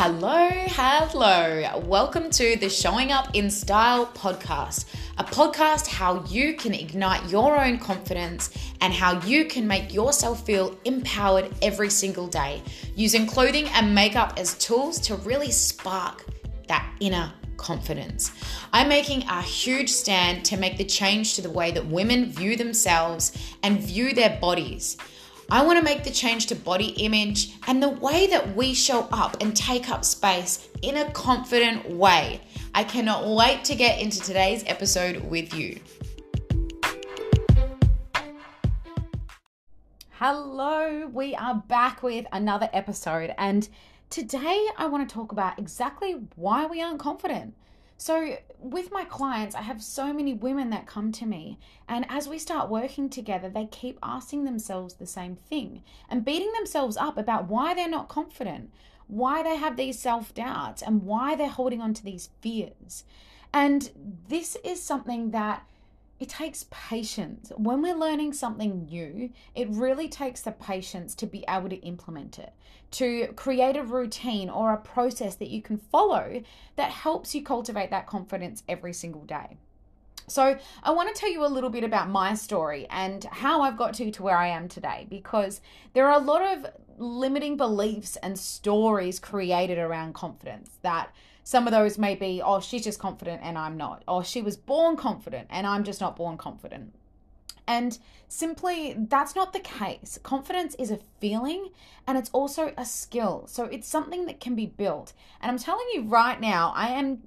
Hello, hello. Welcome to the Showing Up in Style podcast, a podcast how you can ignite your own confidence and how you can make yourself feel empowered every single day using clothing and makeup as tools to really spark that inner confidence. I'm making a huge stand to make the change to the way that women view themselves and view their bodies. I want to make the change to body image and the way that we show up and take up space in a confident way. I cannot wait to get into today's episode with you. Hello, we are back with another episode, and today I want to talk about exactly why we aren't confident. So, with my clients, I have so many women that come to me, and as we start working together, they keep asking themselves the same thing and beating themselves up about why they're not confident, why they have these self doubts, and why they're holding on to these fears. And this is something that it takes patience. When we're learning something new, it really takes the patience to be able to implement it, to create a routine or a process that you can follow that helps you cultivate that confidence every single day. So, I want to tell you a little bit about my story and how I've got to to where I am today because there are a lot of limiting beliefs and stories created around confidence that some of those may be, oh, she's just confident and I'm not. Or she was born confident and I'm just not born confident. And simply, that's not the case. Confidence is a feeling and it's also a skill. So it's something that can be built. And I'm telling you right now, I am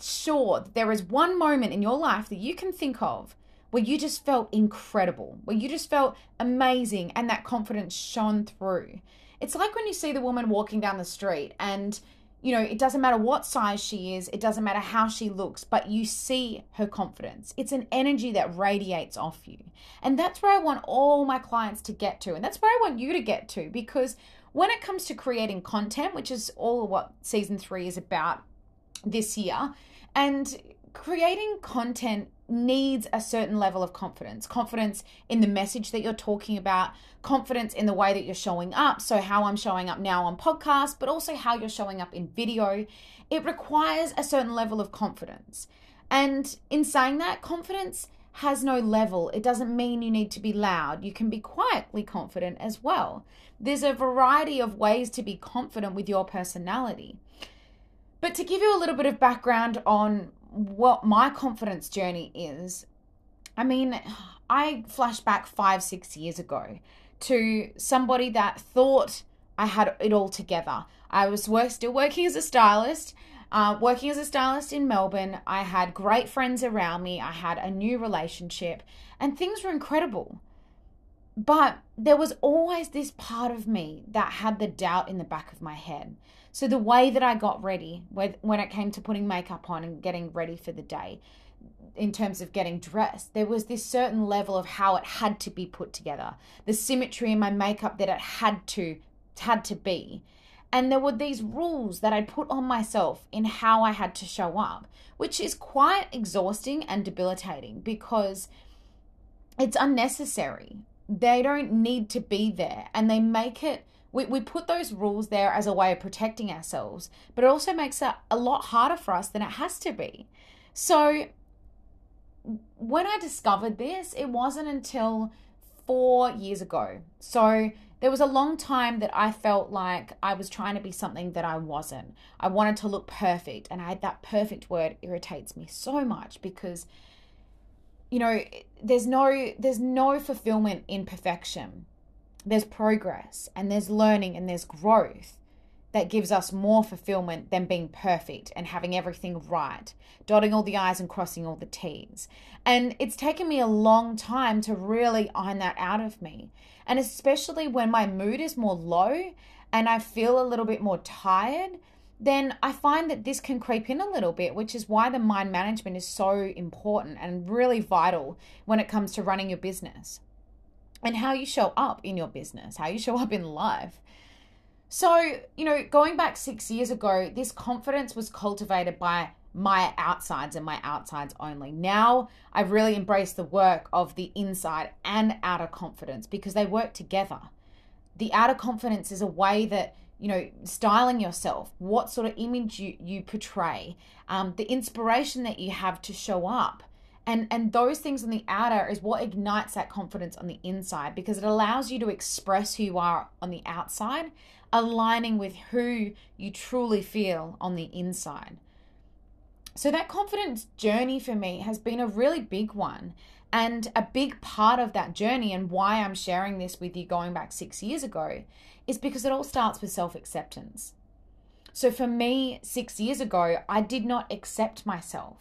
sure that there is one moment in your life that you can think of where you just felt incredible, where you just felt amazing and that confidence shone through. It's like when you see the woman walking down the street and you know, it doesn't matter what size she is, it doesn't matter how she looks, but you see her confidence. It's an energy that radiates off you. And that's where I want all my clients to get to. And that's where I want you to get to because when it comes to creating content, which is all what season three is about this year, and creating content needs a certain level of confidence. Confidence in the message that you're talking about confidence in the way that you're showing up so how i'm showing up now on podcast but also how you're showing up in video. It requires a certain level of confidence. And in saying that confidence has no level. It doesn't mean you need to be loud. You can be quietly confident as well. There's a variety of ways to be confident with your personality. But to give you a little bit of background on what my confidence journey is, I mean, I flash back five, six years ago to somebody that thought I had it all together. I was work, still working as a stylist, uh, working as a stylist in Melbourne. I had great friends around me. I had a new relationship, and things were incredible. But there was always this part of me that had the doubt in the back of my head. So the way that I got ready, when it came to putting makeup on and getting ready for the day, in terms of getting dressed, there was this certain level of how it had to be put together, the symmetry in my makeup that it had to had to be. And there were these rules that I'd put on myself in how I had to show up, which is quite exhausting and debilitating because it's unnecessary. They don't need to be there and they make it we, we put those rules there as a way of protecting ourselves, but it also makes it a lot harder for us than it has to be. So, when I discovered this, it wasn't until four years ago. So, there was a long time that I felt like I was trying to be something that I wasn't. I wanted to look perfect, and I had that perfect word irritates me so much because you know, there's no there's no fulfillment in perfection there's progress and there's learning and there's growth that gives us more fulfillment than being perfect and having everything right, dotting all the I's and crossing all the T's. And it's taken me a long time to really iron that out of me. And especially when my mood is more low and I feel a little bit more tired, then I find that this can creep in a little bit, which is why the mind management is so important and really vital when it comes to running your business and how you show up in your business, how you show up in life. So, you know, going back six years ago, this confidence was cultivated by my outsides and my outsides only. Now I've really embraced the work of the inside and outer confidence because they work together. The outer confidence is a way that you know, styling yourself, what sort of image you, you portray, um, the inspiration that you have to show up. And, and those things on the outer is what ignites that confidence on the inside because it allows you to express who you are on the outside, aligning with who you truly feel on the inside. So, that confidence journey for me has been a really big one. And a big part of that journey, and why I'm sharing this with you going back six years ago, is because it all starts with self acceptance. So for me, six years ago, I did not accept myself.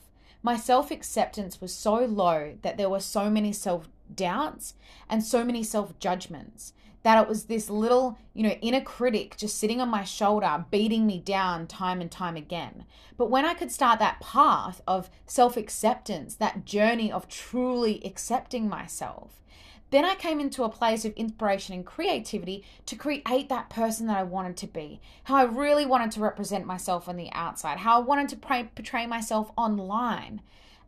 My self acceptance was so low that there were so many self doubts and so many self judgments that it was this little, you know, inner critic just sitting on my shoulder, beating me down time and time again. But when I could start that path of self acceptance, that journey of truly accepting myself, then I came into a place of inspiration and creativity to create that person that I wanted to be, how I really wanted to represent myself on the outside, how I wanted to portray myself online.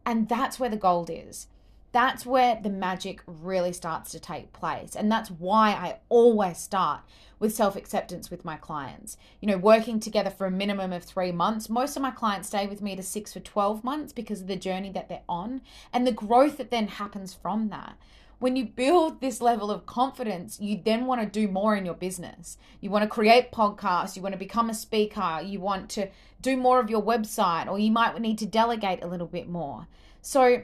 And that's where the gold is. That's where the magic really starts to take place. And that's why I always start with self acceptance with my clients. You know, working together for a minimum of three months. Most of my clients stay with me to six for 12 months because of the journey that they're on and the growth that then happens from that when you build this level of confidence, you then want to do more in your business. You want to create podcasts, you want to become a speaker, you want to do more of your website, or you might need to delegate a little bit more. So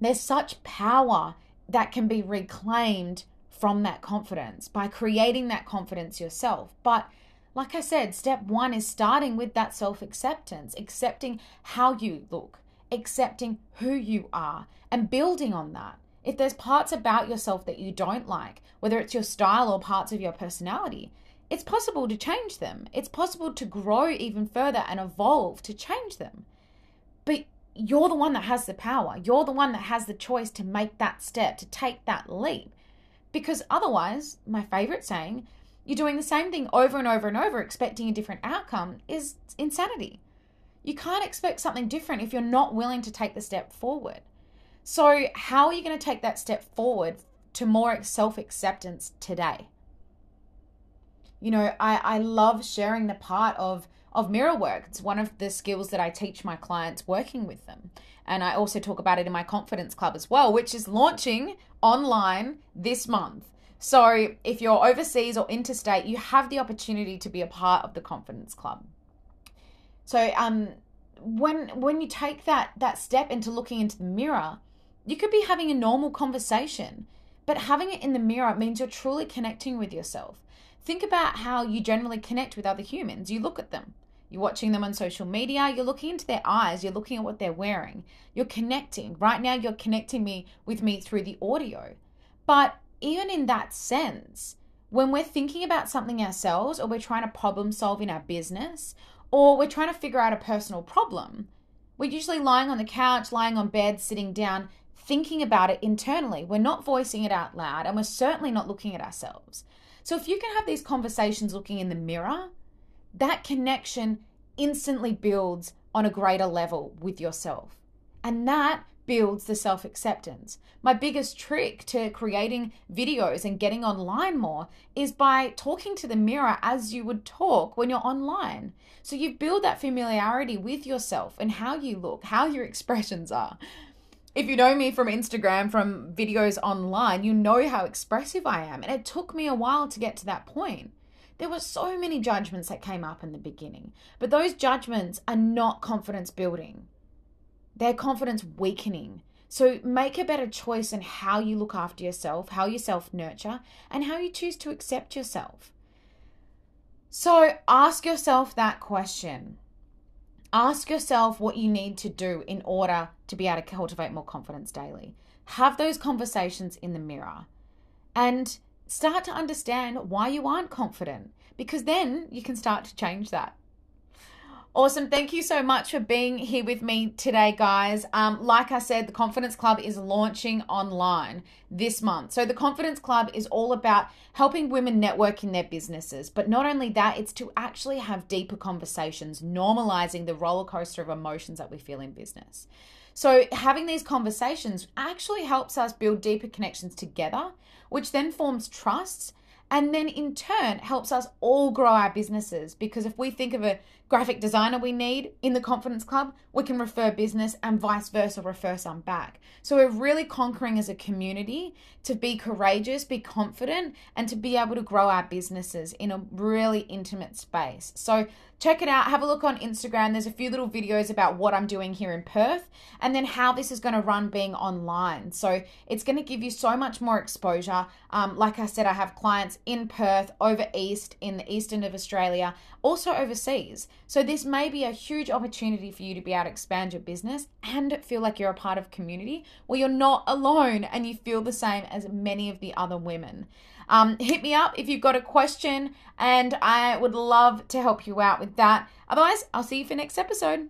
there's such power that can be reclaimed from that confidence by creating that confidence yourself. But like I said, step one is starting with that self acceptance, accepting how you look, accepting who you are, and building on that. If there's parts about yourself that you don't like, whether it's your style or parts of your personality, it's possible to change them. It's possible to grow even further and evolve to change them. But you're the one that has the power. You're the one that has the choice to make that step, to take that leap. Because otherwise, my favorite saying, you're doing the same thing over and over and over, expecting a different outcome, is insanity. You can't expect something different if you're not willing to take the step forward. So, how are you going to take that step forward to more self acceptance today? You know, I, I love sharing the part of, of mirror work. It's one of the skills that I teach my clients working with them. And I also talk about it in my confidence club as well, which is launching online this month. So, if you're overseas or interstate, you have the opportunity to be a part of the confidence club. So, um, when when you take that that step into looking into the mirror, you could be having a normal conversation, but having it in the mirror means you're truly connecting with yourself. Think about how you generally connect with other humans. You look at them. You're watching them on social media, you're looking into their eyes, you're looking at what they're wearing. You're connecting. Right now you're connecting me with me through the audio. But even in that sense, when we're thinking about something ourselves or we're trying to problem solve in our business or we're trying to figure out a personal problem, we're usually lying on the couch, lying on bed, sitting down, thinking about it internally. We're not voicing it out loud, and we're certainly not looking at ourselves. So, if you can have these conversations looking in the mirror, that connection instantly builds on a greater level with yourself. And that builds the self acceptance. My biggest trick to creating videos and getting online more is by talking to the mirror as you would talk when you're online. So you build that familiarity with yourself and how you look, how your expressions are if you know me from Instagram, from videos online, you know how expressive I am. And it took me a while to get to that point. There were so many judgments that came up in the beginning, but those judgments are not confidence building, they're confidence weakening. So make a better choice in how you look after yourself, how you self nurture, and how you choose to accept yourself. So ask yourself that question Ask yourself what you need to do in order to be able to cultivate more confidence daily. Have those conversations in the mirror and start to understand why you aren't confident because then you can start to change that. Awesome. Thank you so much for being here with me today, guys. Um, like I said, the Confidence Club is launching online this month. So, the Confidence Club is all about helping women network in their businesses. But not only that, it's to actually have deeper conversations, normalizing the roller coaster of emotions that we feel in business. So, having these conversations actually helps us build deeper connections together, which then forms trusts and then in turn helps us all grow our businesses because if we think of a graphic designer we need in the confidence club we can refer business and vice versa refer some back so we're really conquering as a community to be courageous be confident and to be able to grow our businesses in a really intimate space so check it out. Have a look on Instagram. There's a few little videos about what I'm doing here in Perth and then how this is going to run being online. So it's going to give you so much more exposure. Um, like I said, I have clients in Perth, over east, in the eastern of Australia, also overseas. So this may be a huge opportunity for you to be able to expand your business and feel like you're a part of community where you're not alone and you feel the same as many of the other women. Um, hit me up if you've got a question, and I would love to help you out with that. Otherwise, I'll see you for next episode.